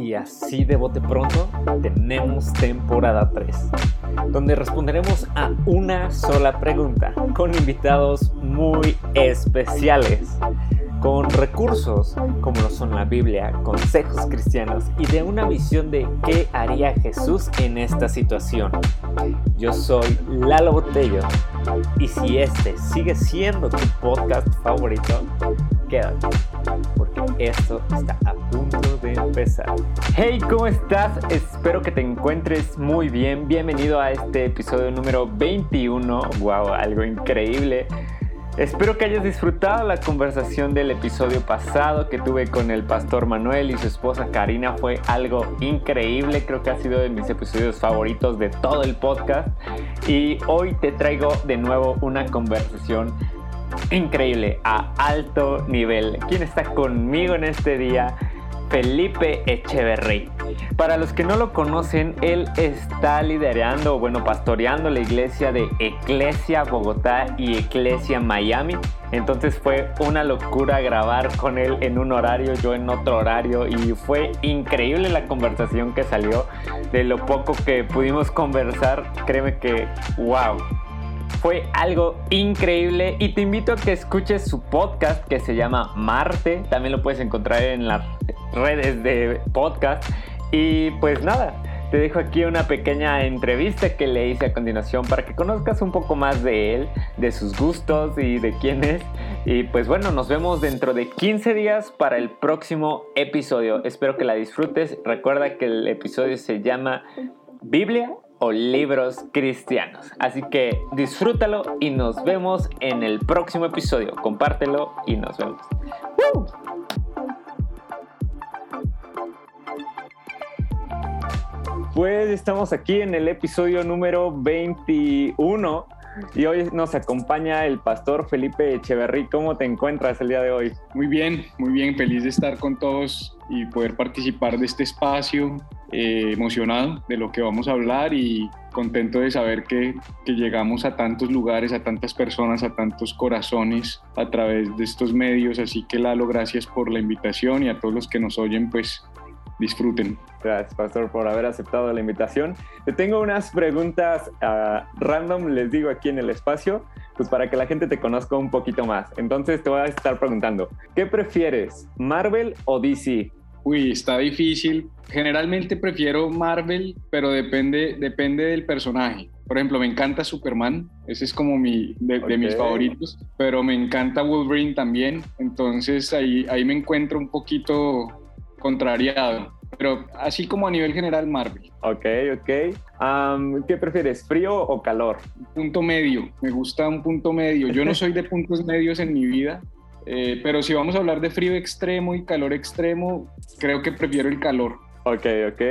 Y así de bote pronto tenemos temporada 3, donde responderemos a una sola pregunta con invitados muy especiales, con recursos como lo son la Biblia, consejos cristianos y de una visión de qué haría Jesús en esta situación. Yo soy Lalo Botello y si este sigue siendo tu podcast favorito, quédate, porque esto está a Hey, ¿cómo estás? Espero que te encuentres muy bien. Bienvenido a este episodio número 21. Wow, algo increíble. Espero que hayas disfrutado la conversación del episodio pasado que tuve con el pastor Manuel y su esposa Karina. Fue algo increíble, creo que ha sido de mis episodios favoritos de todo el podcast. Y hoy te traigo de nuevo una conversación increíble, a alto nivel. ¿Quién está conmigo en este día? Felipe Echeverry. Para los que no lo conocen, él está liderando, bueno, pastoreando la iglesia de Eclesia Bogotá y Eclesia Miami. Entonces fue una locura grabar con él en un horario, yo en otro horario y fue increíble la conversación que salió. De lo poco que pudimos conversar, créeme que, wow, fue algo increíble y te invito a que escuches su podcast que se llama Marte. También lo puedes encontrar en las redes de podcast. Y pues nada, te dejo aquí una pequeña entrevista que le hice a continuación para que conozcas un poco más de él, de sus gustos y de quién es. Y pues bueno, nos vemos dentro de 15 días para el próximo episodio. Espero que la disfrutes. Recuerda que el episodio se llama Biblia o libros cristianos. Así que disfrútalo y nos vemos en el próximo episodio. Compártelo y nos vemos. Pues estamos aquí en el episodio número 21 y hoy nos acompaña el pastor Felipe Echeverry. ¿Cómo te encuentras el día de hoy? Muy bien, muy bien, feliz de estar con todos y poder participar de este espacio, eh, emocionado de lo que vamos a hablar y contento de saber que, que, llegamos a tantos lugares, a tantas personas, a tantos corazones a través de estos medios. Así que Lalo, gracias por la invitación y a todos los que nos oyen, pues disfruten. Gracias, Pastor, por haber aceptado la invitación. Te tengo unas preguntas uh, random, les digo aquí en el espacio, pues para que la gente te conozca un poquito más. Entonces te voy a estar preguntando, ¿qué prefieres, Marvel o DC? Uy, está difícil. Generalmente prefiero Marvel, pero depende, depende del personaje. Por ejemplo, me encanta Superman, ese es como mi, de, de, mis favoritos, pero me encanta Wolverine también, entonces ahí, ahí me encuentro un poquito contrariado. Pero así como a nivel general, Marvel. Ok, ok. Um, ¿Qué prefieres, frío o calor? Punto medio. Me gusta un punto medio. Yo no soy de puntos medios en mi vida, eh, pero si vamos a hablar de frío extremo y calor extremo, creo que prefiero el calor. Ok, ok.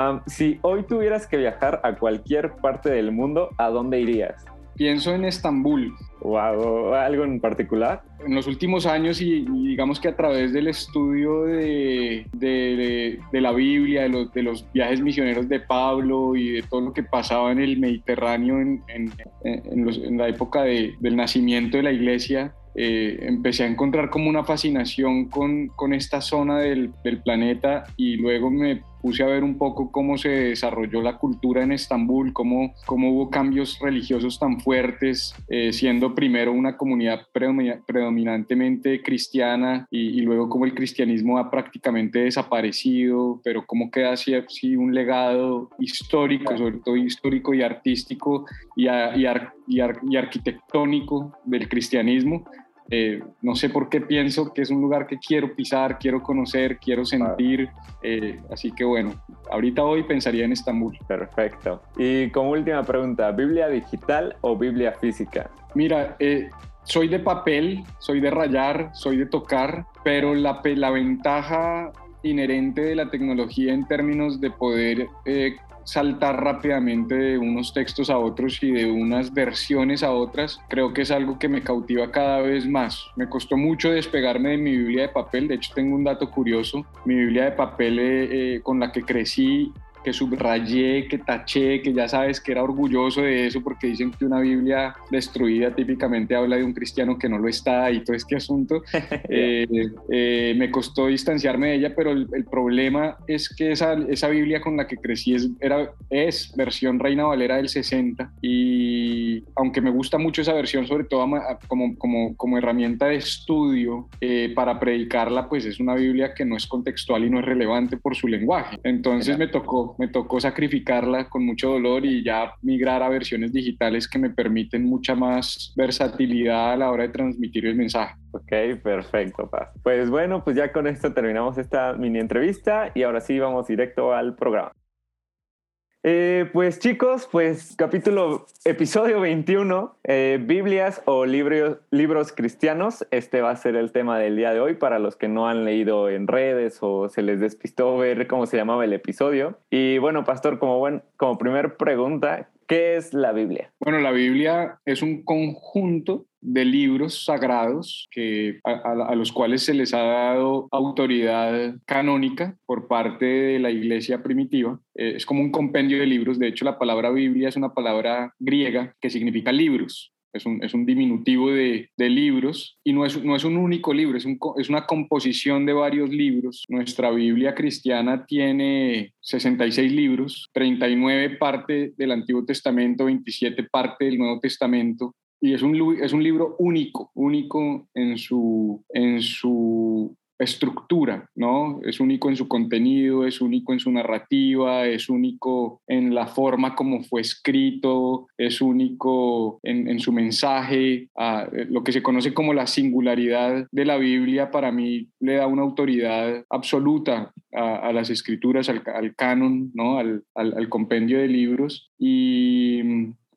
Um, si hoy tuvieras que viajar a cualquier parte del mundo, ¿a dónde irías? Pienso en Estambul. Wow, ¿algo en particular? En los últimos años y, y digamos que a través del estudio de, de, de la Biblia, de los, de los, viajes misioneros de Pablo y de todo lo que pasaba en el Mediterráneo en, en, en, los, en la época del nacimiento de la iglesia, eh, empecé a encontrar como una fascinación con, con esta zona del, del, planeta y luego me puse a ver un poco cómo se desarrolló la cultura en Estambul, cómo, cómo hubo cambios religiosos tan fuertes, eh, siendo primero una comunidad predominantemente cristiana y, y, luego cómo el cristianismo ha prácticamente desaparecido, pero cómo queda así, así un legado histórico, sobre todo histórico y artístico y, a, y, ar, y, ar, y arquitectónico del cristianismo. Eh, no sé por qué pienso que es un lugar que quiero pisar, quiero conocer, quiero sentir. Eh, así que bueno, ahorita hoy pensaría en Estambul. Perfecto. Y como última pregunta, ¿Biblia digital o Biblia física? Mira, eh, soy de papel, soy de rayar, soy de tocar, pero la, la ventaja inherente de la tecnología en términos de poder eh, saltar rápidamente de unos textos a otros y de unas versiones a otras, creo que es algo que me cautiva cada vez más. Me costó mucho despegarme de mi Biblia de papel, de hecho tengo un dato curioso, mi Biblia de papel eh, eh, con la que crecí que subrayé, que taché, que ya sabes que era orgulloso de eso porque dicen que una Biblia destruida típicamente habla de un cristiano que no lo está y todo este asunto. Eh, eh, me costó distanciarme de ella, pero el, problema es que esa, esa Biblia con la que crecí es, era, es versión Reina Valera del 60 y aunque me gusta mucho esa versión, sobre todo como, como, como herramienta de estudio eh, para predicarla, pues es una Biblia que no es contextual y no es relevante por su lenguaje. Entonces me tocó, me tocó sacrificarla con mucho dolor y ya migrar a versiones digitales que me permiten mucha más versatilidad a la hora de transmitir el mensaje. Ok, perfecto, Paz. Pues bueno, pues ya con esto terminamos esta mini entrevista y ahora sí vamos directo al programa. Eh, pues chicos, pues capítulo, episodio 21, eh, Biblias o libros, libros cristianos. Este va a ser el tema del día de hoy para los que no han leído en redes o se les despistó ver cómo se llamaba el episodio. Y bueno, pastor, como, buen, como primer pregunta, ¿qué es la Biblia? Bueno, la Biblia es un conjunto de libros sagrados que, a, los cuales se les ha dado autoridad canónica por parte de la iglesia primitiva. Eh, es como un compendio de libros. De hecho, la palabra Biblia es una palabra griega que significa libros. Es un, es un, diminutivo de, de, libros y no es, no es un único libro, es, un, es, una composición de varios libros. Nuestra Biblia cristiana tiene 66 libros, 39 parte del Antiguo Testamento, 27 parte del Nuevo Testamento y es un, es un libro único, único en su, en su estructura, ¿no? Es único en su contenido, es único en su narrativa, es único en la forma como fue escrito, es único en, su mensaje. Ah, lo que se conoce como la singularidad de la Biblia para mí le da una autoridad absoluta a, las escrituras, al, canon, ¿no? Al, al, al compendio de libros. Y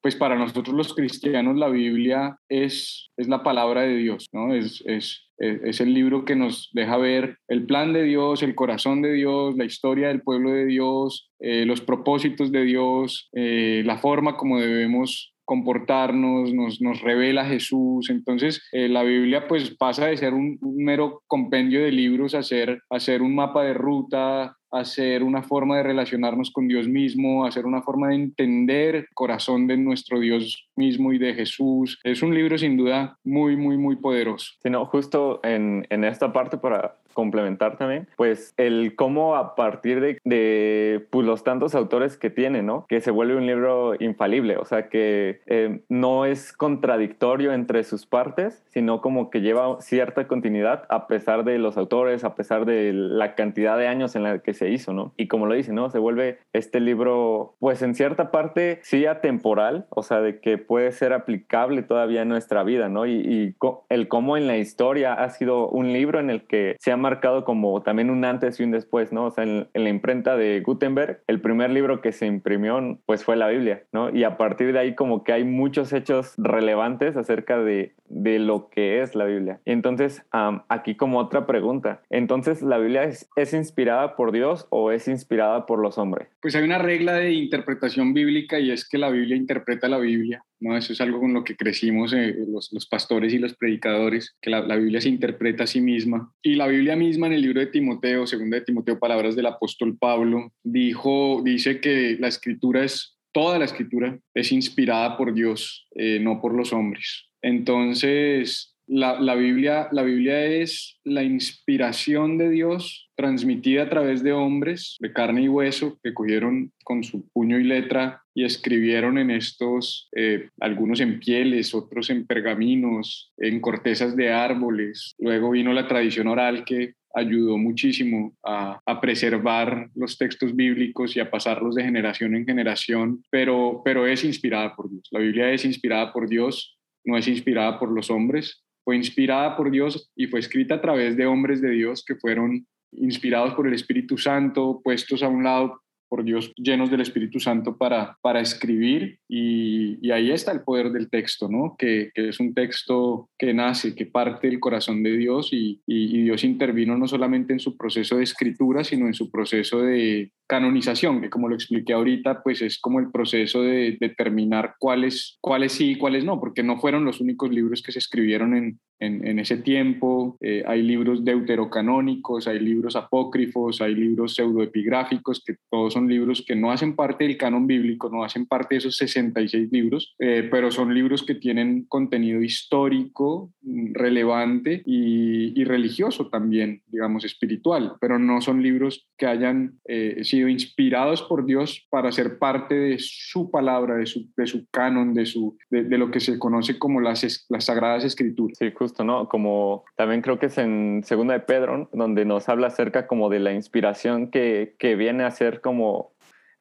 pues para nosotros los cristianos la Biblia es, es la palabra de Dios, ¿no? Es, es, es, el libro que nos deja ver el plan de Dios, el corazón de Dios, la historia del pueblo de Dios, eh, los propósitos de Dios, eh, la forma como debemos comportarnos, nos, nos revela Jesús. Entonces, eh, la Biblia pues pasa de ser un, mero compendio de libros a ser, a ser un mapa de ruta, hacer una forma de relacionarnos con Dios mismo, hacer una forma de entender el corazón de nuestro Dios mismo y de Jesús. Es un libro sin duda muy, muy, muy poderoso. Sí, no, justo en, en esta parte para complementar también, pues el cómo a partir de, de pues, los tantos autores que tiene, ¿no? Que se vuelve un libro infalible, o sea que eh, no es contradictorio entre sus partes, sino como que lleva cierta continuidad a pesar de los autores, a pesar de la cantidad de años en la que se hizo, ¿no? Y como lo dice, ¿no? Se vuelve este libro, pues en cierta parte sí atemporal, o sea, de que puede ser aplicable todavía en nuestra vida, ¿no? Y, y el cómo en la historia ha sido un libro en el que se ha marcado como también un antes y un después, ¿no? O sea, en, la imprenta de Gutenberg, el primer libro que se imprimió, pues fue la Biblia, ¿no? Y a partir de ahí como que hay muchos hechos relevantes acerca de, de lo que es la Biblia. Y entonces, aquí como otra pregunta, entonces, ¿la Biblia es, es inspirada por Dios o es inspirada por los hombres? Pues hay una regla de interpretación bíblica y es que la Biblia interpreta la Biblia. ¿No? Eso es algo con lo que crecimos eh, los, pastores y los predicadores, que la, la, Biblia se interpreta a sí misma. Y la Biblia misma en el libro de Timoteo, segunda de Timoteo, palabras del apóstol Pablo, dijo, dice que la escritura es, toda la escritura es inspirada por Dios, eh, no por los hombres. Entonces, la, Biblia, la Biblia es la inspiración de Dios transmitida a través de hombres de carne y hueso que cogieron con su puño y letra y escribieron en estos, eh, algunos en pieles, otros en pergaminos, en cortezas de árboles. Luego vino la tradición oral que ayudó muchísimo a, a, preservar los textos bíblicos y a pasarlos de generación en generación, pero, pero es inspirada por Dios. La Biblia es inspirada por Dios, no es inspirada por los hombres fue inspirada por Dios y fue escrita a través de hombres de Dios que fueron inspirados por el Espíritu Santo, puestos a un lado por Dios llenos del Espíritu Santo para, para escribir y, ahí está el poder del texto, ¿no? Que, es un texto que nace, que parte del corazón de Dios y, y, Dios intervino no solamente en su proceso de escritura, sino en su proceso de canonización, que como lo expliqué ahorita, pues es como el proceso de determinar cuáles, cuáles sí y cuáles no, porque no fueron los únicos libros que se escribieron en, en, ese tiempo. Eh, hay libros deuterocanónicos, hay libros apócrifos, hay libros pseudoepigráficos, que todos son libros que no hacen parte del canon bíblico, no hacen parte de esos 66 libros, eh, pero son libros que tienen contenido histórico mm, relevante y, religioso también, digamos, espiritual, pero no son libros que hayan eh, sido inspirados por Dios para ser parte de su palabra, de su, canon, de, su, de, lo que se conoce como las, las sagradas escrituras. Sí, justo, ¿no? Como también creo que es en Segunda de Pedro, donde nos habla acerca como de la inspiración que, que viene a ser como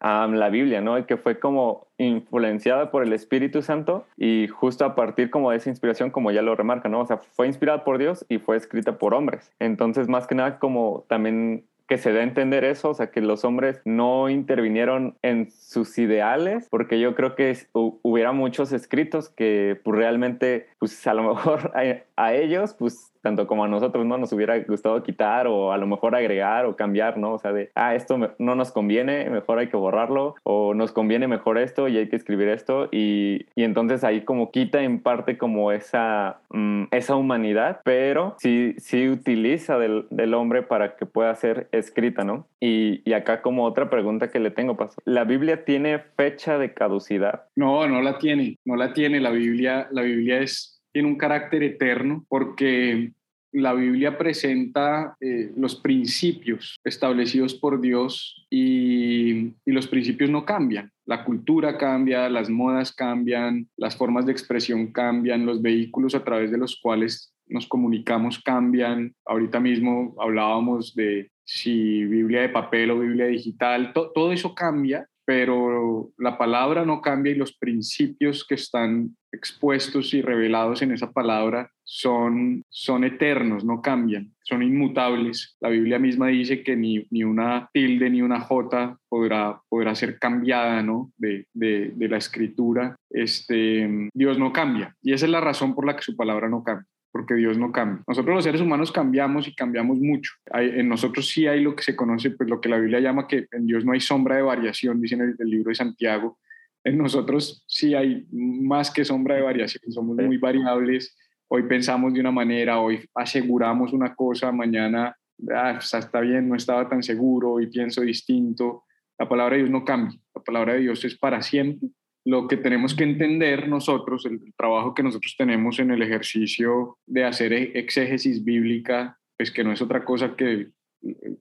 la Biblia, ¿no? Y que fue como influenciada por el Espíritu Santo y justo a partir como de esa inspiración, como ya lo remarca, ¿no? O sea, fue inspirada por Dios y fue escrita por hombres. Entonces, más que nada, como también que se dé a entender eso, o sea, que los hombres no intervinieron en sus ideales, porque yo creo que hubiera muchos escritos que pues, realmente, pues a lo mejor a ellos, pues tanto como a nosotros, ¿no? Nos hubiera gustado quitar o a lo mejor agregar o cambiar, ¿no? O sea, de, ah, esto no nos conviene, mejor hay que borrarlo, o nos conviene mejor esto y hay que escribir esto, y, y entonces ahí como quita en parte como esa, mm, esa humanidad, pero sí, sí utiliza del, del, hombre para que pueda ser escrita, ¿no? Y, y acá como otra pregunta que le tengo, Pastor, ¿la Biblia tiene fecha de caducidad? No, no la tiene, no la tiene, la Biblia, la Biblia es tiene un carácter eterno porque la Biblia presenta eh, los principios establecidos por Dios y, los principios no cambian. La cultura cambia, las modas cambian, las formas de expresión cambian, los vehículos a través de los cuales nos comunicamos cambian. Ahorita mismo hablábamos de si Biblia de papel o Biblia digital, todo eso cambia pero la palabra no cambia y los principios que están expuestos y revelados en esa palabra son, son eternos, no cambian, son inmutables. La Biblia misma dice que ni, ni una tilde ni una jota podrá, podrá ser cambiada ¿no? de, de, de la escritura. Este, Dios no cambia y esa es la razón por la que su palabra no cambia porque Dios no cambia. Nosotros los seres humanos cambiamos y cambiamos mucho. en nosotros sí hay lo que se conoce, pues lo que la Biblia llama que en Dios no hay sombra de variación, dice en el, libro de Santiago. En nosotros sí hay más que sombra de variación, somos muy variables. Hoy pensamos de una manera, hoy aseguramos una cosa, mañana ah, pues, está bien, no estaba tan seguro y pienso distinto. La palabra de Dios no cambia, la palabra de Dios es para siempre lo que tenemos que entender nosotros, el, trabajo que nosotros tenemos en el ejercicio de hacer e, exégesis bíblica, pues que no es otra cosa que el,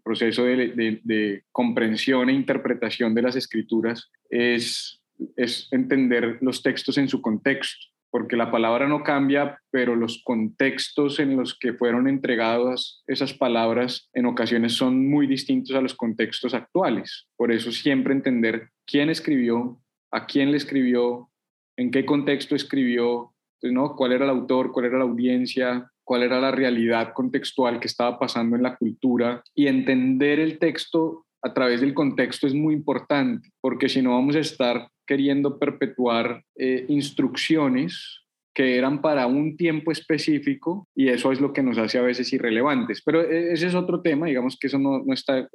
proceso de, comprensión e interpretación de las escrituras, es, es entender los textos en su contexto, porque la palabra no cambia, pero los contextos en los que fueron entregadas esas palabras en ocasiones son muy distintos a los contextos actuales. Por eso siempre entender quién escribió, a quién le escribió, en qué contexto escribió, pues, ¿no? cuál era el autor, cuál era la audiencia, cuál era la realidad contextual que estaba pasando en la cultura y entender el texto a través del contexto es muy importante, porque si no vamos a estar queriendo perpetuar eh, instrucciones que eran para un tiempo específico y eso es lo que nos hace a veces irrelevantes. Pero eh, ese es otro tema, digamos que eso no, no está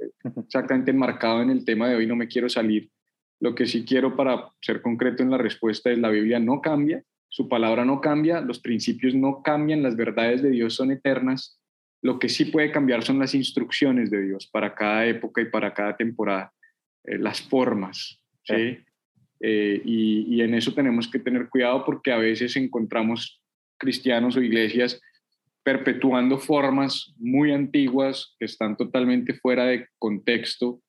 exactamente enmarcado en el tema de hoy, no me quiero salir lo que sí quiero para ser concreto en la respuesta es la Biblia no cambia, su palabra no cambia, los principios no cambian, las verdades de Dios son eternas. Lo que sí puede cambiar son las instrucciones de Dios para cada época y para cada temporada, eh, las formas. ¿sí? Eh, y, y en eso tenemos que tener cuidado porque a veces encontramos cristianos o iglesias perpetuando formas muy antiguas que están totalmente fuera de contexto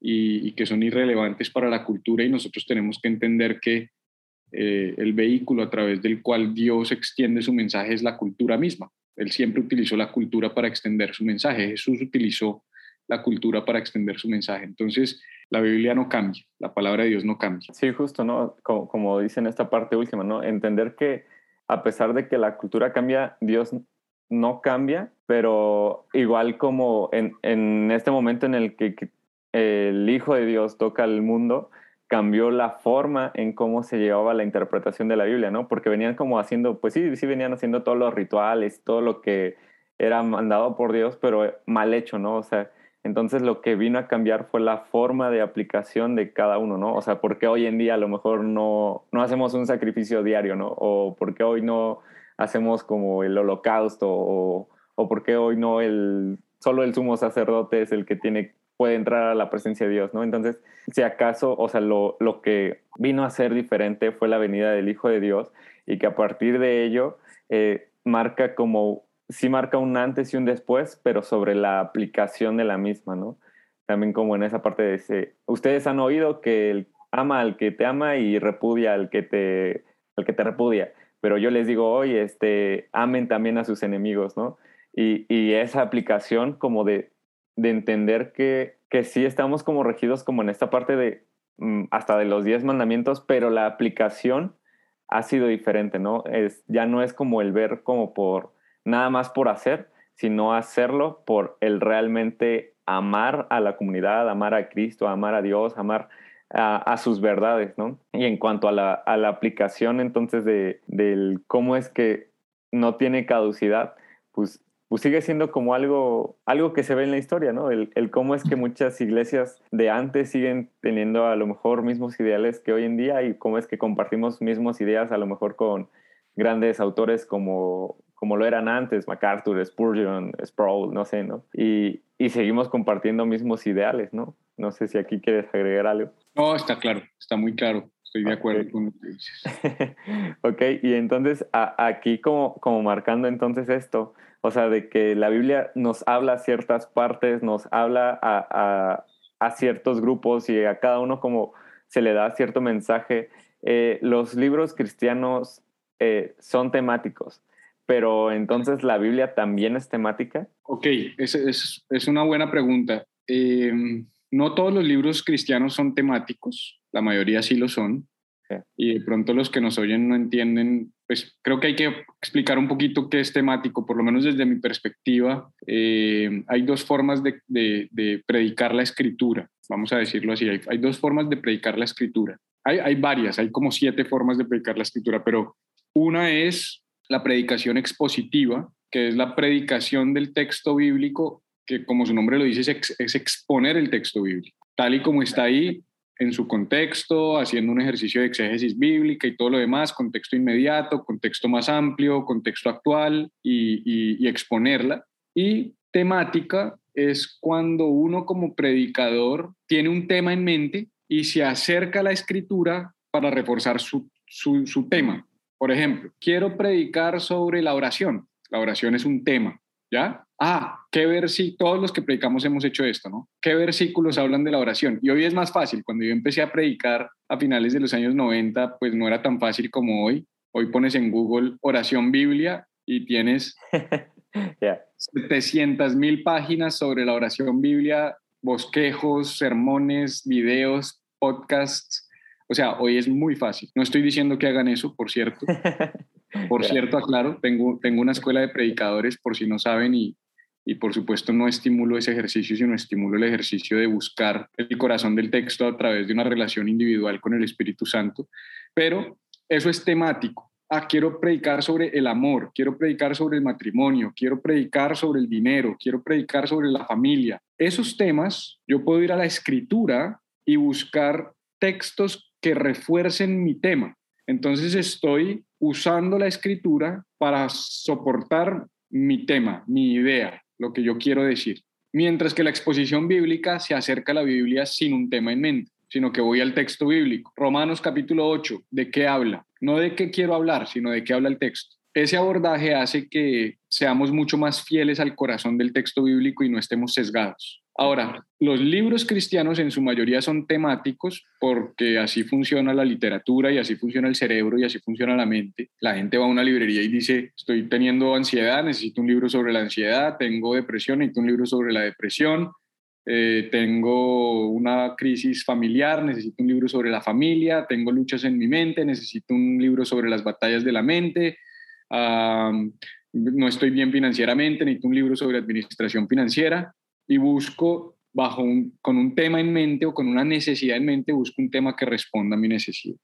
y, que son irrelevantes para la cultura y nosotros tenemos que entender que eh, el vehículo a través del cual Dios extiende su mensaje es la cultura misma. Él siempre utilizó la cultura para extender su mensaje. Jesús utilizó la cultura para extender su mensaje. Entonces, la Biblia no cambia, la palabra de Dios no cambia. Sí, justo, ¿no? Como, como dice en esta parte última, ¿no? Entender que a pesar de que la cultura cambia, Dios no cambia, pero igual como en, en este momento en el que el Hijo de Dios toca el mundo, cambió la forma en cómo se llevaba la interpretación de la Biblia, ¿no? Porque venían como haciendo, pues sí, sí venían haciendo todos los rituales, todo lo que era mandado por Dios, pero mal hecho, ¿no? O sea, entonces lo que vino a cambiar fue la forma de aplicación de cada uno, ¿no? O sea, porque hoy en día a lo mejor no, no hacemos un sacrificio diario, ¿no? O porque hoy no hacemos como el holocausto o, o por qué hoy no el solo el sumo sacerdote es el que tiene puede entrar a la presencia de Dios, ¿no? Entonces, si acaso, o sea, lo, lo que vino a ser diferente fue la venida del Hijo de Dios y que a partir de ello eh, marca como, sí marca un antes y un después, pero sobre la aplicación de la misma, ¿no? También como en esa parte de ese, ustedes han oído que el ama al que te ama y repudia al que te, al que te repudia, pero yo les digo hoy, este, amen también a sus enemigos, ¿no? Y, y esa aplicación como de de entender que, que sí estamos como regidos como en esta parte de mm, hasta de los diez mandamientos, pero la aplicación ha sido diferente, ¿no? Es, ya no es como el ver como por nada más por hacer, sino hacerlo por el realmente amar a la comunidad, amar a Cristo, amar a Dios, amar a, sus verdades, ¿no? Y en cuanto a la, a la aplicación entonces de, del cómo es que no tiene caducidad, pues pues sigue siendo como algo, algo que se ve en la historia, ¿no? El, el, cómo es que muchas iglesias de antes siguen teniendo a lo mejor mismos ideales que hoy en día y cómo es que compartimos mismos ideas a lo mejor con grandes autores como, como lo eran antes, MacArthur, Spurgeon, Sproul, no sé, ¿no? Y, y seguimos compartiendo mismos ideales, ¿no? No sé si aquí quieres agregar algo. No, está claro, está muy claro. Estoy de acuerdo con lo que dices. ok, y entonces aquí como, como marcando entonces esto, o sea, de que la Biblia nos habla a ciertas partes, nos habla a, a, ciertos grupos y a cada uno como se le da cierto mensaje. Eh, los libros cristianos eh, son temáticos, pero entonces la Biblia también es temática. Ok, es, es, es una buena pregunta. Eh, no todos los libros cristianos son temáticos, la mayoría sí lo son. Y de pronto los que nos oyen no entienden pues creo que hay que explicar un poquito qué es temático, por lo menos desde mi perspectiva. Eh, hay dos formas de, de, predicar la escritura, vamos a decirlo así, hay, hay dos formas de predicar la escritura. Hay, hay, varias, hay como siete formas de predicar la escritura, pero una es la predicación expositiva, que es la predicación del texto bíblico, que como su nombre lo dice, es, exponer el texto bíblico. Tal y como está ahí, en su contexto, haciendo un ejercicio de exégesis bíblica y todo lo demás, contexto inmediato, contexto más amplio, contexto actual y, exponerla. Y temática es cuando uno como predicador tiene un tema en mente y se acerca a la escritura para reforzar su tema. Por ejemplo, quiero predicar sobre la oración. La oración es un tema, ¿ya? ah, qué versículos, todos los que predicamos hemos hecho esto, ¿no? ¿Qué versículos hablan de la oración? Y hoy es más fácil. Cuando yo empecé a predicar a finales de los años 90, pues no era tan fácil como hoy. Hoy pones en Google oración Biblia y tienes 700 mil páginas sobre la oración Biblia, bosquejos, sermones, videos, podcasts. O sea, hoy es muy fácil. No estoy diciendo que hagan eso, por cierto. Por cierto, aclaro, tengo, tengo una escuela de predicadores, por si no saben, y, y por supuesto no estimulo ese ejercicio, sino estimulo el ejercicio de buscar el corazón del texto a través de una relación individual con el Espíritu Santo, pero eso es temático. Ah, quiero predicar sobre el amor, quiero predicar sobre el matrimonio, quiero predicar sobre el dinero, quiero predicar sobre la familia. Esos temas, yo puedo ir a la escritura y buscar textos que refuercen mi tema. Entonces estoy usando la escritura para soportar mi tema, mi idea lo que yo quiero decir. Mientras que la exposición bíblica se acerca a la Biblia sin un tema en mente, sino que voy al texto bíblico. Romanos capítulo 8, ¿de qué habla? No de qué quiero hablar, sino de qué habla el texto. Ese abordaje hace que seamos mucho más fieles al corazón del texto bíblico y no estemos sesgados. Ahora, los libros cristianos en su mayoría son temáticos porque así funciona la literatura y así funciona el cerebro y así funciona la mente. La gente va a una librería y dice, estoy teniendo ansiedad, necesito un libro sobre la ansiedad, tengo depresión, necesito un libro sobre la depresión, eh, tengo una crisis familiar, necesito un libro sobre la familia, tengo luchas en mi mente, necesito un libro sobre las batallas de la mente. no estoy bien financieramente, necesito un libro sobre administración financiera y busco bajo con un tema en mente o con una necesidad en mente, busco un tema que responda a mi necesidad.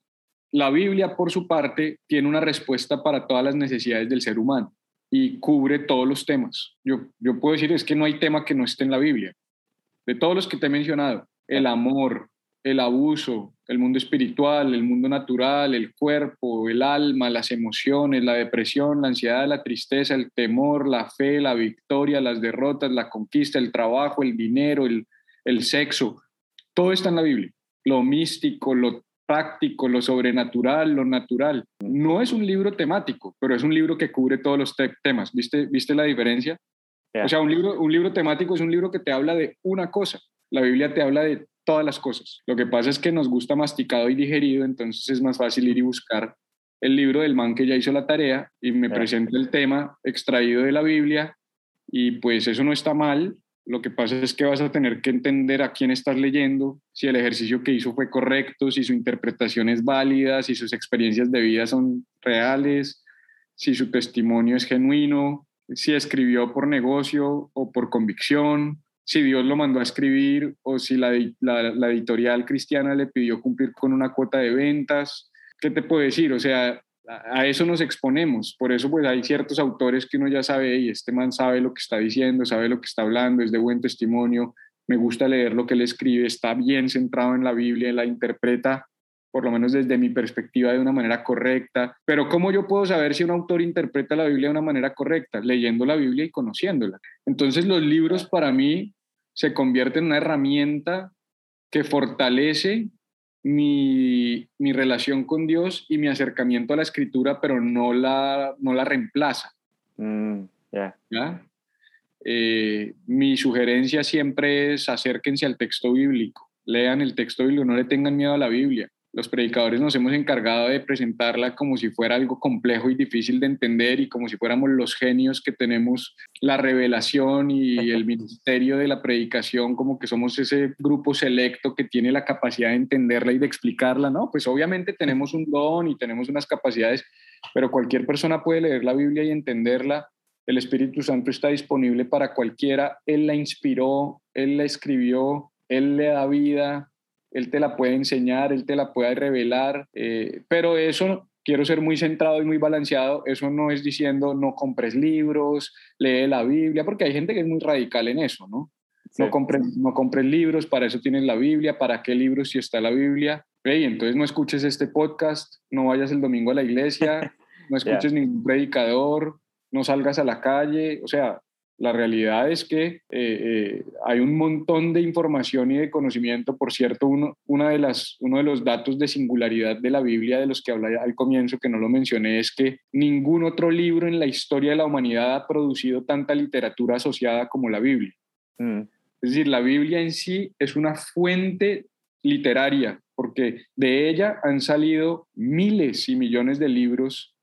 La Biblia, por su parte, tiene una respuesta para todas las necesidades del ser humano y cubre todos los temas. Yo, yo puedo decir, es que no hay tema que no esté en la Biblia. De todos los que te he mencionado, el amor, el abuso, el mundo espiritual, el mundo natural, el cuerpo, el alma, las emociones, la depresión, la ansiedad, la tristeza, el temor, la fe, la victoria, las derrotas, la conquista, el trabajo, el dinero, el, el sexo. Todo está en la Biblia. Lo místico, lo práctico, lo sobrenatural, lo natural. No es un libro temático, pero es un libro que cubre todos los temas. ¿Viste, ¿Viste la diferencia? O sea, un libro, un libro temático es un libro que te habla de una cosa. La Biblia te habla de todas las cosas. Lo que pasa es que nos gusta masticado y digerido, entonces es más fácil ir y buscar el libro del man que ya hizo la tarea y me presenta el tema extraído de la Biblia y pues eso no está mal. Lo que pasa es que vas a tener que entender a quién estás leyendo, si el ejercicio que hizo fue correcto, si su interpretación es válida, si sus experiencias de vida son reales, si su testimonio es genuino, si escribió por negocio o por convicción, si Dios lo mandó a escribir o si la, la, editorial cristiana le pidió cumplir con una cuota de ventas. ¿Qué te puedo decir? O sea, a, eso nos exponemos. Por eso pues hay ciertos autores que uno ya sabe, y este man sabe lo que está diciendo, sabe lo que está hablando, es de buen testimonio, me gusta leer lo que él escribe, está bien centrado en la Biblia, la interpreta por lo menos desde mi perspectiva, de una manera correcta. Pero ¿cómo yo puedo saber si un autor interpreta la Biblia de una manera correcta? Leyendo la Biblia y conociéndola. Entonces los libros para mí se convierten en una herramienta que fortalece mi, mi, relación con Dios y mi acercamiento a la escritura, pero no la, no la reemplaza. Mm, eh, mi sugerencia siempre es acérquense al texto bíblico, lean el texto bíblico, no le tengan miedo a la Biblia los predicadores nos hemos encargado de presentarla como si fuera algo complejo y difícil de entender y como si fuéramos los genios que tenemos la revelación y el ministerio de la predicación, como que somos ese grupo selecto que tiene la capacidad de entenderla y de explicarla, ¿no? Pues obviamente tenemos un don y tenemos unas capacidades, pero cualquier persona puede leer la Biblia y entenderla. El Espíritu Santo está disponible para cualquiera. Él la inspiró, Él la escribió, Él le da vida, él te la puede enseñar, él te la puede revelar, eh, pero eso quiero ser muy centrado y muy balanceado, eso no es diciendo no compres libros, lee la Biblia, porque hay gente que es muy radical en eso, ¿no? No, compres, no compres libros, para eso tienes la Biblia, ¿para qué libros si está la Biblia? Hey, entonces no escuches este podcast, no vayas el domingo a la iglesia, no escuches ningún predicador, no salgas a la calle, o sea, la realidad es que eh, eh, hay un montón de información y de conocimiento. Por cierto, uno, una de las, uno de los datos de singularidad de la Biblia de los que hablé al comienzo, que no lo mencioné, es que ningún otro libro en la historia de la humanidad ha producido tanta literatura asociada como la Biblia. Mm. Es decir, la Biblia en sí es una fuente literaria, porque de ella han salido miles y millones de libros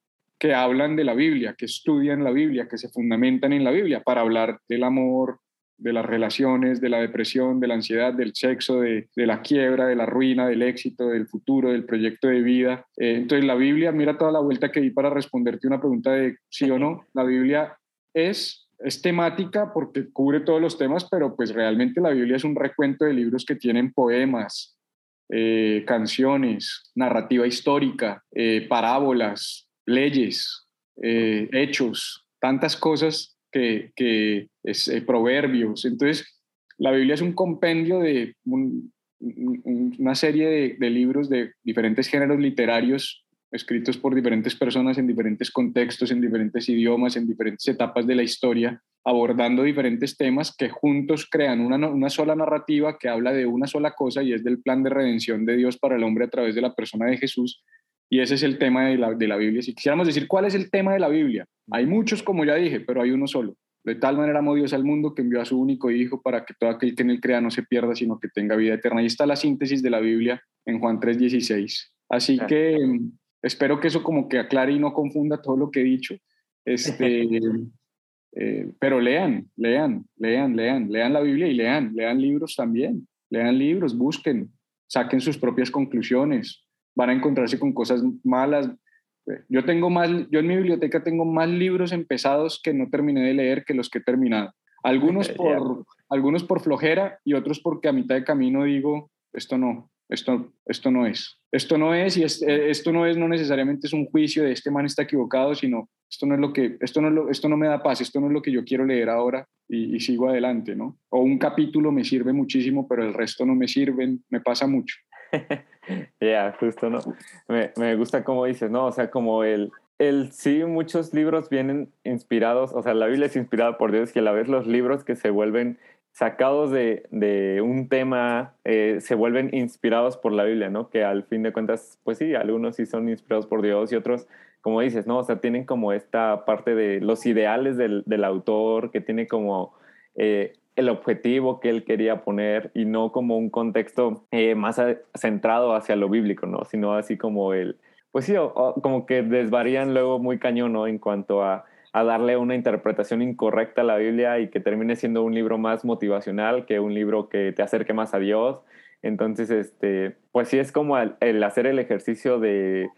que hablan de la Biblia, que estudian la Biblia, que se fundamentan en la Biblia para hablar del amor, de las relaciones, de la depresión, de la ansiedad, del sexo, de, la quiebra, de la ruina, del éxito, del futuro, del proyecto de vida. Eh, entonces la Biblia, mira toda la vuelta que di para responderte una pregunta de sí o no, la Biblia es, es temática porque cubre todos los temas, pero pues realmente la Biblia es un recuento de libros que tienen poemas, eh, canciones, narrativa histórica, eh, parábolas, leyes, eh, hechos, tantas cosas que, que es, eh, proverbios. Entonces, la Biblia es un compendio de una serie de, libros de diferentes géneros literarios escritos por diferentes personas en diferentes contextos, en diferentes idiomas, en diferentes etapas de la historia, abordando diferentes temas que juntos crean una sola narrativa que habla de una sola cosa y es del plan de redención de Dios para el hombre a través de la persona de Jesús y ese es el tema de la, de la Biblia. Si quisiéramos decir cuál es el tema de la Biblia, hay muchos, como ya dije, pero hay uno solo. De tal manera amó Dios al mundo que envió a su único Hijo para que todo aquel que en él crea no se pierda, sino que tenga vida eterna. Ahí está la síntesis de la Biblia en Juan 3:16. Así que mm, espero que eso como que aclare y no confunda todo lo que he dicho. Este, eh, pero lean, lean, lean, lean, lean la Biblia y lean, lean libros también. Lean libros, busquen, saquen sus propias conclusiones, van a encontrarse con cosas malas. Yo tengo más, yo en mi biblioteca tengo más libros empezados que no terminé de leer que los que he terminado. Algunos por, algunos por flojera y otros porque a mitad de camino digo, esto no, esto, esto no es. Esto no es y eh, esto no es no necesariamente es un juicio de este man está equivocado, sino esto no es lo que, esto no, esto no me da paz, esto no es lo que yo quiero leer ahora y, y, sigo adelante, ¿no? O un capítulo me sirve muchísimo, pero el resto no me sirven, me pasa mucho. Ya, justo, ¿no? Me, me gusta cómo dices, ¿no? O sea, como el, el sí, muchos libros vienen inspirados, o sea, la Biblia es inspirada por Dios y a la vez los libros que se vuelven sacados de, de un tema eh, se vuelven inspirados por la Biblia, ¿no? Que al fin de cuentas, pues sí, algunos sí son inspirados por Dios y otros, como dices, ¿no? O sea, tienen como esta parte de los ideales del, del autor, que tiene como eh, el objetivo que él quería poner y no como un contexto eh, más centrado hacia lo bíblico, ¿no? Sino así como el, pues sí, como que desvarían luego muy cañón, ¿no? En cuanto a, a, darle una interpretación incorrecta a la Biblia y que termine siendo un libro más motivacional que un libro que te acerque más a Dios. Entonces, este, pues sí es como el, hacer el ejercicio de,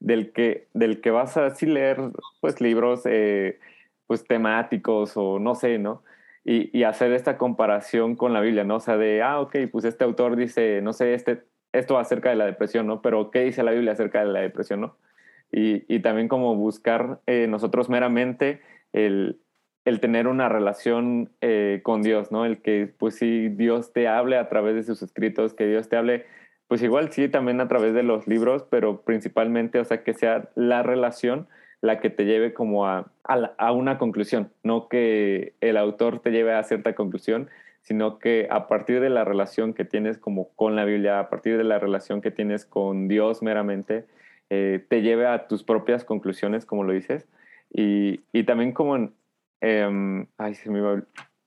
del, que, del que vas a leer, pues libros, eh, pues temáticos o no sé, ¿no? Y, hacer esta comparación con la Biblia, ¿no? O sea, de, ah, ok, pues este autor dice, no sé, este esto acerca de la depresión, ¿no? Pero ¿qué dice la Biblia acerca de la depresión, ¿no? Y, y también como buscar eh, nosotros meramente el, el, tener una relación eh, con Dios, ¿no? El que, pues sí, Dios te hable a través de sus escritos, que Dios te hable, pues igual sí, también a través de los libros, pero principalmente, o sea, que sea la relación la que te lleve como a, a, a una conclusión, no que el autor te lleve a cierta conclusión, sino que a partir de la relación que tienes como con la Biblia, a partir de la relación que tienes con Dios meramente, eh, te lleve a tus propias conclusiones, como lo dices, y, y también como en... Em, ay, se me,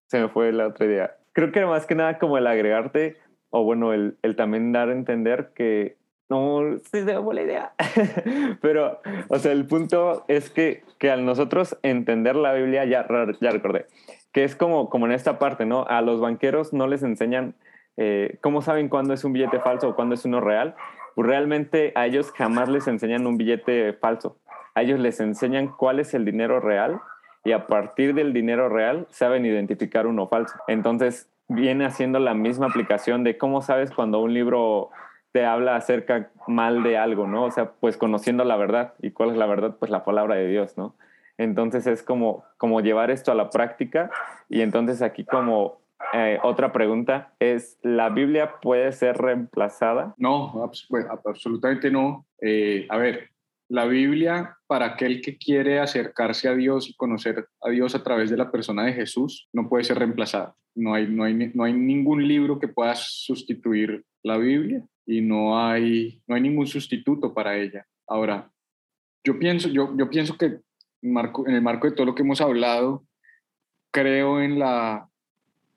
se me fue la otra idea. Creo que más que nada como el agregarte, o bueno, el, el también dar a entender que no se me la idea. Pero, o sea, el punto es que, que al nosotros entender la Biblia, ya, ya recordé, que es como, como en esta parte, ¿no? A los banqueros no les enseñan eh, cómo saben cuándo es un billete falso o cuándo es uno real. Pues realmente a ellos jamás les enseñan un billete falso. A ellos les enseñan cuál es el dinero real y a partir del dinero real saben identificar uno falso. Entonces viene haciendo la misma aplicación de cómo sabes cuando un libro te habla acerca mal de algo, ¿no? O sea, pues conociendo la verdad. ¿Y cuál es la verdad? Pues la palabra de Dios, ¿no? Entonces es como, como llevar esto a la práctica y entonces aquí como eh, otra pregunta es, ¿la Biblia puede ser reemplazada? No, pues, absolutamente no. Eh, a ver, la Biblia para aquel que quiere acercarse a Dios y conocer a Dios a través de la persona de Jesús no puede ser reemplazada. No hay, no hay, no hay ningún libro que pueda sustituir la Biblia y no hay, no hay ningún sustituto para ella. Ahora, yo pienso, yo, yo pienso que en el marco de todo lo que hemos hablado, creo en la,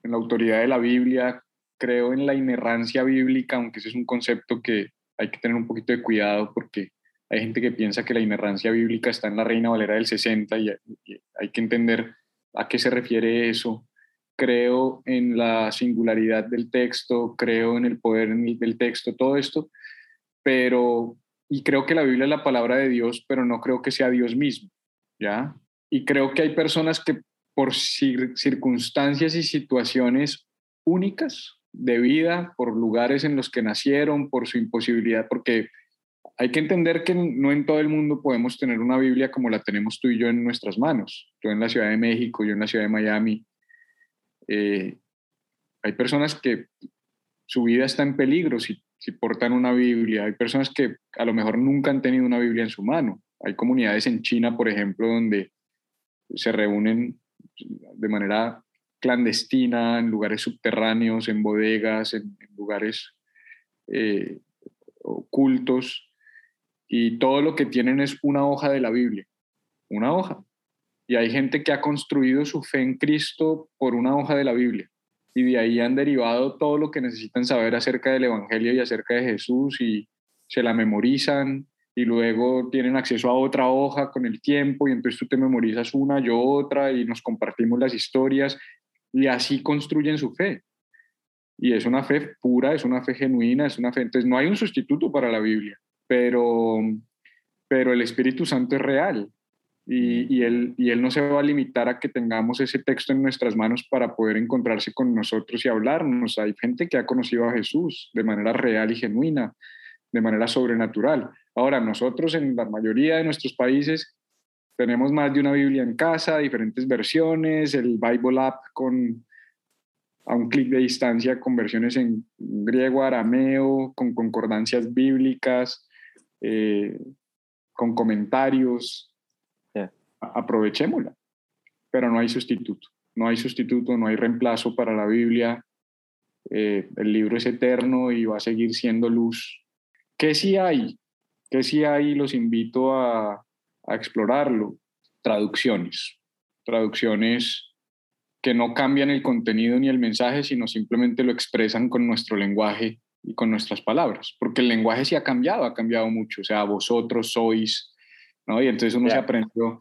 en la autoridad de la Biblia, creo en la inerrancia bíblica, aunque ese es un concepto que hay que tener un poquito de cuidado porque hay gente que piensa que la inerrancia bíblica está en la Reina Valera del 60 y, hay que entender a qué se refiere eso. Creo en la singularidad del texto, creo en el poder del texto, todo esto, pero, y creo que la Biblia es la palabra de Dios, pero no creo que sea Dios mismo. ¿ya? Y creo que hay personas que por circunstancias y situaciones únicas de vida, por lugares en los que nacieron, por su imposibilidad, porque hay que entender que no en todo el mundo podemos tener una Biblia como la tenemos tú y yo en nuestras manos. Yo en la Ciudad de México, yo en la Ciudad de Miami. Eh, hay personas que su vida está en peligro si, portan una Biblia. Hay personas que a lo mejor nunca han tenido una Biblia en su mano. Hay comunidades en China, por ejemplo, donde se reúnen de manera clandestina, en lugares subterráneos, en bodegas, en, lugares eh, ocultos, y todo lo que tienen es una hoja de la Biblia, una hoja. Y hay gente que ha construido su fe en Cristo por una hoja de la Biblia. Y de ahí han derivado todo lo que necesitan saber acerca del Evangelio y acerca de Jesús y se la memorizan y luego tienen acceso a otra hoja con el tiempo y entonces tú te memorizas una, yo otra y nos compartimos las historias y así construyen su fe. Y es una fe pura, es una fe genuina, es una fe... Entonces no hay un sustituto para la Biblia, pero, pero el Espíritu Santo es real y, y, él, y Él no se va a limitar a que tengamos ese texto en nuestras manos para poder encontrarse con nosotros y hablarnos. Hay gente que ha conocido a Jesús de manera real y genuina, de manera sobrenatural Ahora, nosotros en la mayoría de nuestros países tenemos más de una Biblia en casa, diferentes versiones, el Bible App con a un clic de distancia con versiones en griego, arameo, con concordancias bíblicas, eh, con comentarios. Aprovechémosla, pero no hay sustituto, no hay sustituto, no hay reemplazo para la Biblia. Eh, el libro es eterno y va a seguir siendo luz. ¿Qué sí hay? ¿Qué sí hay? Los invito a, a explorarlo. Traducciones. Traducciones que no cambian el contenido ni el mensaje, sino simplemente lo expresan con nuestro lenguaje y con nuestras palabras, porque el lenguaje sí ha cambiado, ha cambiado mucho, o sea, vosotros sois, ¿no? Y entonces uno se aprendió,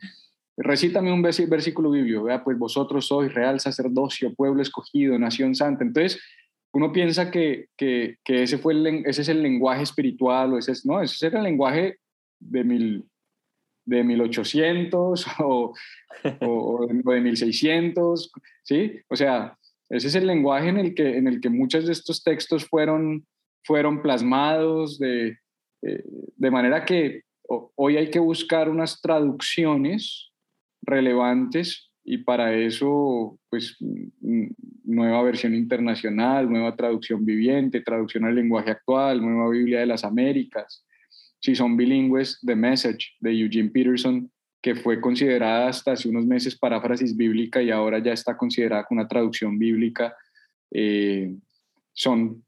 recítame un versículo bíblico, vea, pues vosotros sois real sacerdocio, pueblo escogido, nación santa, entonces uno piensa que, que, ese, fue el, ese es el lenguaje espiritual, o ese es, no, ese era el lenguaje de mil, de 1800 o, o, de 1600, ¿sí? O sea, ese es el lenguaje en el que, en el que muchos de estos textos fueron, fueron plasmados, de, eh, de manera que hoy hay que buscar unas traducciones relevantes y para eso, pues, nueva versión internacional, nueva traducción viviente, traducción al lenguaje actual, nueva Biblia de las Américas, si son bilingües, The Message de Eugene Peterson, que fue considerada hasta hace unos meses paráfrasis bíblica y ahora ya está considerada como una traducción bíblica, eh, son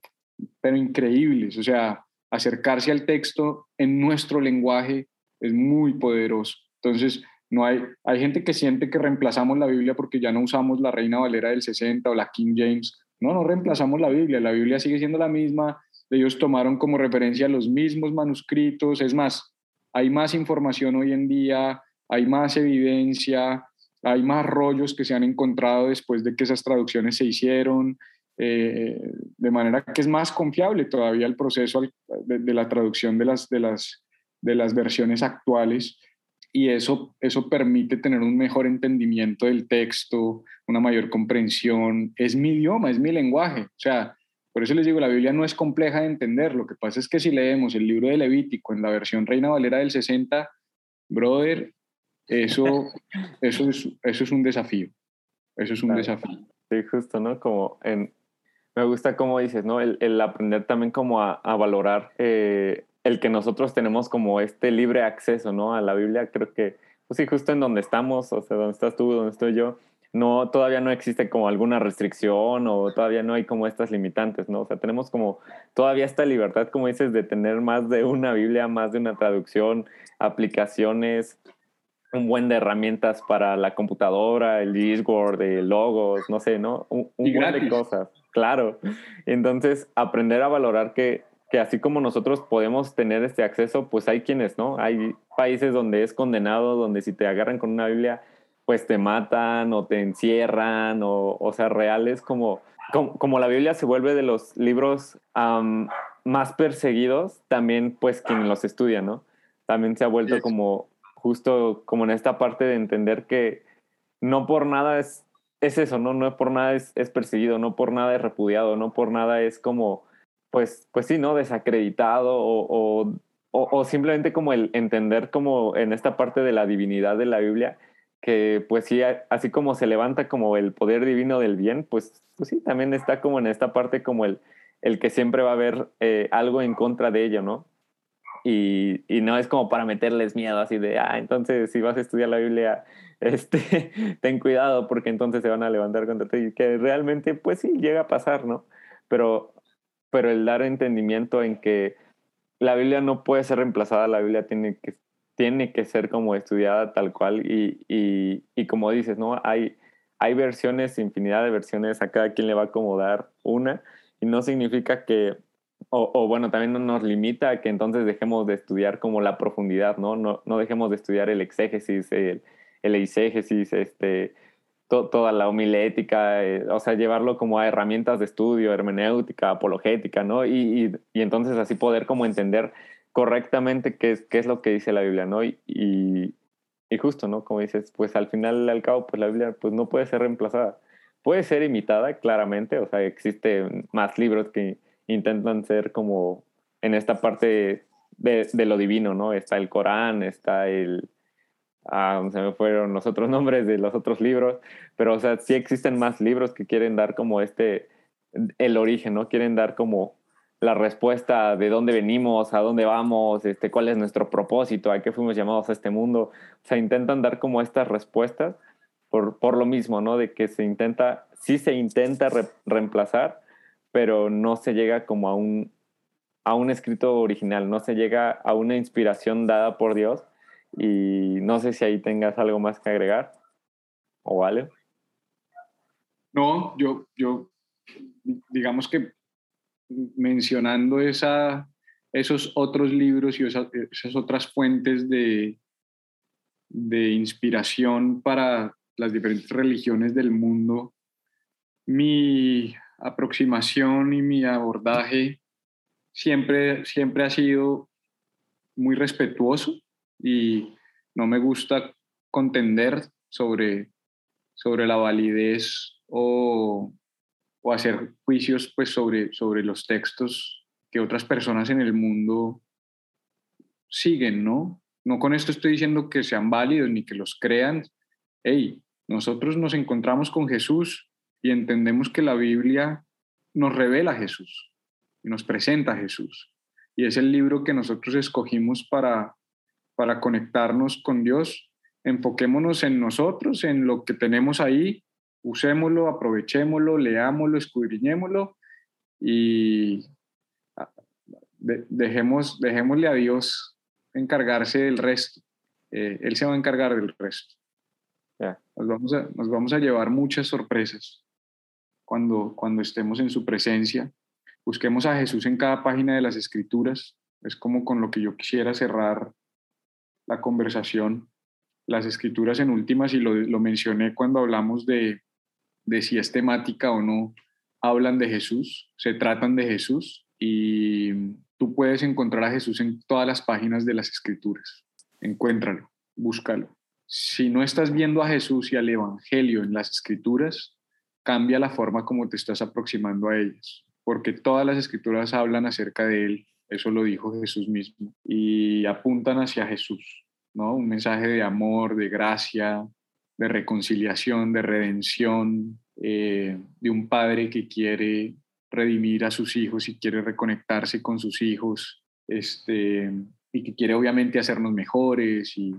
pero increíbles. O sea, acercarse al texto en nuestro lenguaje es muy poderoso. Entonces, no hay, hay gente que siente que reemplazamos la Biblia porque ya no usamos la Reina Valera del 60 o la King James. No, no reemplazamos la Biblia. La Biblia sigue siendo la misma, ellos tomaron como referencia los mismos manuscritos, es más, hay más información hoy en día, hay más evidencia, hay más rollos que se han encontrado después de que esas traducciones se hicieron, eh, de manera que es más confiable todavía el proceso de, la traducción de las, de, las, de las versiones actuales y eso, eso permite tener un mejor entendimiento del texto, una mayor comprensión. Es mi idioma, es mi lenguaje. O sea, por eso les digo, la Biblia no es compleja de entender. Lo que pasa es que si leemos el libro de Levítico en la versión Reina Valera del 60, brother, eso, eso, es, eso es un desafío. Eso es un desafío. Sí, justo, ¿no? Como en, me gusta como dices, ¿no? El, aprender también como a, valorar eh, el que nosotros tenemos como este libre acceso, ¿no? A la Biblia. Creo que, pues sí, justo en donde estamos, o sea, donde estás tú, donde estoy yo, no, todavía no existe como alguna restricción o todavía no hay como estas limitantes, ¿no? O sea, tenemos como todavía esta libertad, como dices, de tener más de una Biblia, más de una traducción, aplicaciones, un buen de herramientas para la computadora, el Discord, el logos, no sé, ¿no? Un, buen de cosas, claro. Entonces, aprender a valorar que, que así como nosotros podemos tener este acceso, pues hay quienes, ¿no? Hay países donde es condenado, donde si te agarran con una Biblia pues te matan o te encierran o, o sea, reales como, como, la Biblia se vuelve de los libros más perseguidos, también pues quien los estudia, ¿no? También se ha vuelto como justo como en esta parte de entender que no por nada es, es eso, ¿no? No por nada es, es perseguido, no por nada es repudiado, no por nada es como, pues, pues sí, ¿no? Desacreditado o, o, o simplemente como el entender como en esta parte de la divinidad de la Biblia, que pues sí, así como se levanta como el poder divino del bien, pues, pues sí, también está como en esta parte como el, el que siempre va a haber eh, algo en contra de ello, ¿no? Y, y, no es como para meterles miedo así de, ah, entonces si vas a estudiar la Biblia, este, ten cuidado porque entonces se van a levantar contra ti, que realmente pues sí, llega a pasar, ¿no? Pero, pero el dar entendimiento en que la Biblia no puede ser reemplazada, la Biblia tiene que tiene que ser como estudiada tal cual y, y, y, como dices, ¿no? Hay, hay versiones, infinidad de versiones, a cada quien le va a acomodar una y no significa que, o, o bueno, también no nos limita a que entonces dejemos de estudiar como la profundidad, ¿no? No, no dejemos de estudiar el exégesis, el, el este, toda la homilética, eh, o sea, llevarlo como a herramientas de estudio, hermenéutica, apologética, ¿no? Y, y, y entonces así poder como entender correctamente qué es, qué es lo que dice la Biblia, ¿no? Y, y, justo, ¿no? Como dices, pues al final, al cabo, pues la Biblia pues no puede ser reemplazada. Puede ser imitada, claramente, o sea, existen más libros que intentan ser como en esta parte de, de lo divino, ¿no? Está el Corán, está el... Ah, se me fueron los otros nombres de los otros libros, pero o sea, sí existen más libros que quieren dar como este, el origen, ¿no? Quieren dar como la respuesta de dónde venimos, a dónde vamos, este, cuál es nuestro propósito, a qué fuimos llamados a este mundo. O sea, intentan dar como estas respuestas por, por lo mismo, ¿no? De que se intenta, sí se intenta reemplazar, pero no se llega como a un, a un escrito original, no se llega a una inspiración dada por Dios. Y no sé si ahí tengas algo más que agregar, o vale. No, yo, yo digamos que mencionando esa, esos otros libros y esas, otras fuentes de, de inspiración para las diferentes religiones del mundo, mi aproximación y mi abordaje siempre, siempre ha sido muy respetuoso y no me gusta contender sobre, sobre la validez o, o hacer juicios pues, sobre, sobre los textos que otras personas en el mundo siguen, ¿no? No con esto estoy diciendo que sean válidos ni que los crean. Hey, nosotros nos encontramos con Jesús y entendemos que la Biblia nos revela a Jesús y nos presenta a Jesús. Y es el libro que nosotros escogimos para, para conectarnos con Dios. Enfoquémonos en nosotros, en lo que tenemos ahí usémoslo, aprovechémoslo, leámoslo, escudriñémoslo y ah, dejemos, dejémosle a Dios encargarse del resto. Eh, él se va a encargar del resto. Nos, vamos a, nos vamos a llevar muchas sorpresas cuando, cuando estemos en su presencia. Busquemos a Jesús en cada página de las escrituras. Es como con lo que yo quisiera cerrar la conversación. Las escrituras en últimas, y lo, lo mencioné cuando hablamos de, de si es temática o no, hablan de Jesús, se tratan de Jesús y tú puedes encontrar a Jesús en todas las páginas de las escrituras. Encuéntralo, búscalo. Si no estás viendo a Jesús y al Evangelio en las escrituras, cambia la forma como te estás aproximando a ellas, porque todas las escrituras hablan acerca de Él, eso lo dijo Jesús mismo, y apuntan hacia Jesús, ¿no? Un mensaje de amor, de gracia, de reconciliación, de redención, eh, de un padre que quiere redimir a sus hijos y quiere reconectarse con sus hijos, este, y que quiere obviamente hacernos mejores y,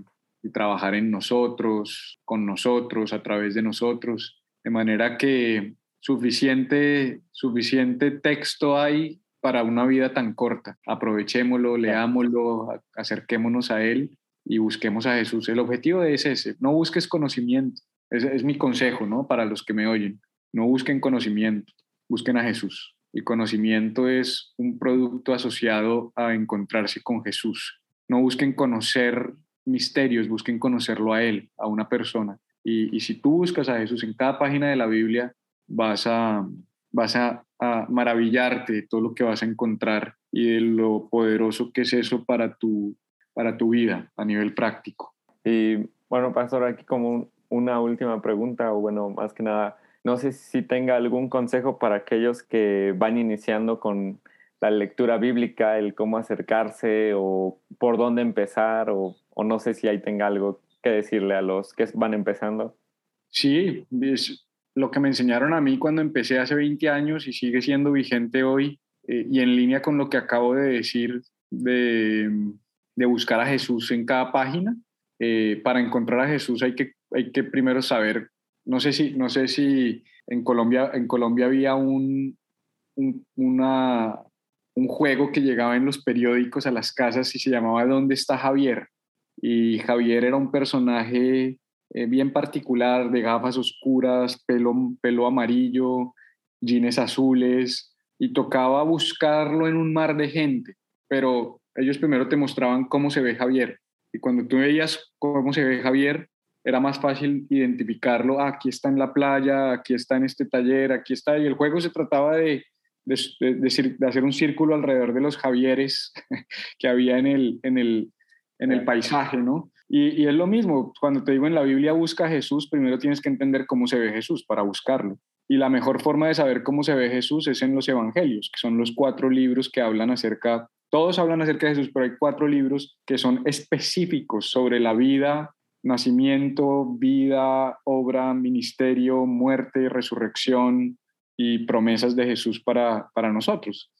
trabajar en nosotros, con nosotros, a través de nosotros, de manera que suficiente, suficiente texto hay para una vida tan corta. Aprovechémoslo, leámoslo, acerquémonos a él y busquemos a Jesús. El objetivo es ese, no busques conocimiento, ese es mi consejo, ¿no? Para los que me oyen, no busquen conocimiento, busquen a Jesús. Y conocimiento es un producto asociado a encontrarse con Jesús. No busquen conocer misterios, busquen conocerlo a Él, a una persona. Y, si tú buscas a Jesús en cada página de la Biblia, vas a, vas a, a maravillarte de todo lo que vas a encontrar y de lo poderoso que es eso para tu, para tu vida a nivel práctico. Y bueno, Pastor, aquí como una última pregunta, o bueno, más que nada, no sé si tenga algún consejo para aquellos que van iniciando con la lectura bíblica, el cómo acercarse o por dónde empezar, o, o no sé si ahí tenga algo que decirle a los que van empezando. Sí, es lo que me enseñaron a mí cuando empecé hace 20 años y sigue siendo vigente hoy eh, y en línea con lo que acabo de decir de de buscar a Jesús en cada página. Eh, para encontrar a Jesús hay que, hay que primero saber, no sé si, no sé si en, Colombia, en Colombia había un, un, juego que llegaba en los periódicos a las casas y se llamaba ¿Dónde está Javier? Y Javier era un personaje eh, bien particular, de gafas oscuras, pelo, pelo amarillo, jeans azules, y tocaba buscarlo en un mar de gente, pero ellos primero te mostraban cómo se ve Javier. Y cuando tú veías cómo se ve Javier, era más fácil identificarlo. Ah, aquí está en la playa, aquí está en este taller, aquí está. Y el juego se trataba de, de, hacer un círculo alrededor de los Javieres que había en el, en el, en el paisaje, ¿no? Y, y, es lo mismo, cuando te digo en la Biblia busca a Jesús, primero tienes que entender cómo se ve Jesús para buscarlo. Y la mejor forma de saber cómo se ve Jesús es en los Evangelios, que son los cuatro libros que hablan acerca todos hablan acerca de Jesús, pero hay cuatro libros que son específicos sobre la vida, nacimiento, vida, obra, ministerio, muerte, resurrección, y promesas de Jesús para, para nosotros.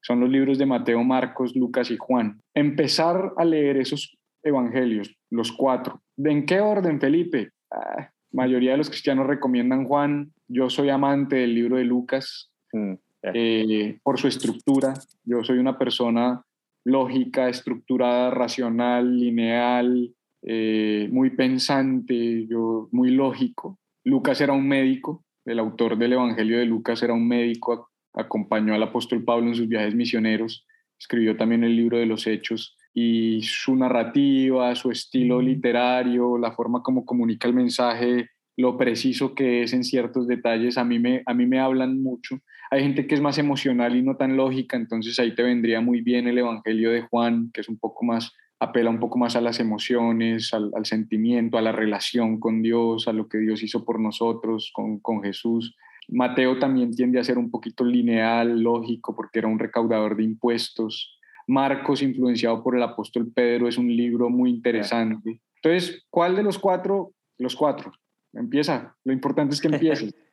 Son los libros de Mateo, Marcos, Lucas y Juan. Empezar a leer esos evangelios, los cuatro. ¿De en qué orden, Felipe? Ah, mayoría de los cristianos recomiendan Juan. Yo soy amante del libro de Lucas mm, eh, por su estructura. Yo soy una persona lógica, estructurada, racional, lineal, eh, muy pensante, yo, muy lógico. Lucas era un médico, el autor del Evangelio de Lucas era un médico, acompañó al apóstol Pablo en sus viajes misioneros, escribió también el libro de los Hechos y su narrativa, su estilo literario, la forma como comunica el mensaje, lo preciso que es en ciertos detalles, a mí me, a mí me hablan mucho. Hay gente que es más emocional y no tan lógica, entonces ahí te vendría muy bien el Evangelio de Juan, que es un poco más, apela un poco más a las emociones, al, sentimiento, a la relación con Dios, a lo que Dios hizo por nosotros, con, con Jesús. Mateo también tiende a ser un poquito lineal, lógico, porque era un recaudador de impuestos. Marcos, influenciado por el apóstol Pedro, es un libro muy interesante. Entonces, ¿cuál de los cuatro? Los cuatro. Empieza. Lo importante es que empieces.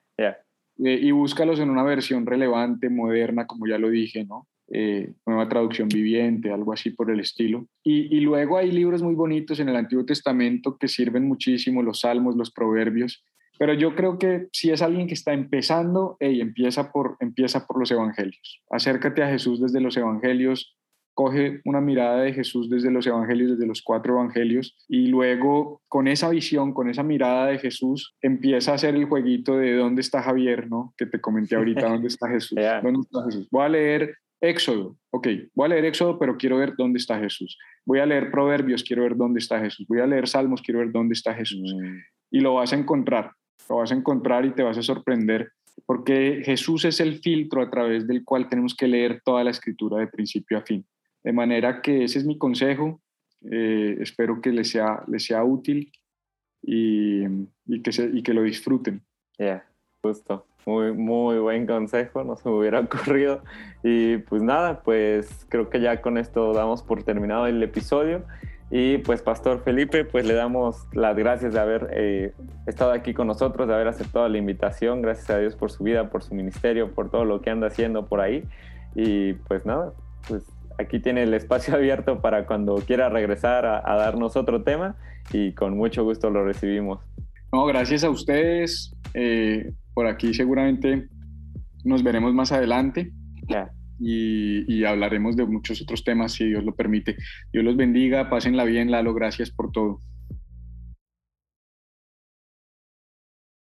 Eh, y búscalos en una versión relevante, moderna, como ya lo dije, ¿no? Eh, nueva traducción viviente, algo así por el estilo. Y, y, luego hay libros muy bonitos en el Antiguo Testamento que sirven muchísimo, los salmos, los proverbios. Pero yo creo que si es alguien que está empezando, hey, empieza, por, empieza por los evangelios. Acércate a Jesús desde los evangelios, coge una mirada de Jesús desde los evangelios, desde los cuatro evangelios, y luego con esa visión, con esa mirada de Jesús, empieza a hacer el jueguito de dónde está Javier, ¿no? Que te comenté ahorita, ¿dónde está Jesús? ¿Dónde está Jesús? Voy a leer Éxodo, ok, voy a leer Éxodo, pero quiero ver dónde está Jesús. Voy a leer Proverbios, quiero ver dónde está Jesús. Voy a leer Salmos, quiero ver dónde está Jesús. Mm. Y lo vas a encontrar, lo vas a encontrar y te vas a sorprender, porque Jesús es el filtro a través del cual tenemos que leer toda la escritura de principio a fin. De manera que ese es mi consejo. Eh, espero que les sea, les sea útil y, y que, se, y que lo disfruten. Ya, justo. Muy, muy buen consejo, no se me hubiera ocurrido. Y pues nada, pues creo que ya con esto damos por terminado el episodio. Y pues Pastor Felipe, pues le damos las gracias de haber eh, estado aquí con nosotros, de haber aceptado la invitación. Gracias a Dios por su vida, por su ministerio, por todo lo que anda haciendo por ahí. Y pues nada, pues aquí tiene el espacio abierto para cuando quiera regresar a, darnos otro tema y con mucho gusto lo recibimos. No, gracias a ustedes. Eh, por aquí seguramente nos veremos más adelante. Y, y, hablaremos de muchos otros temas si Dios lo permite. Dios los bendiga, pásenla bien, Lalo, gracias por todo.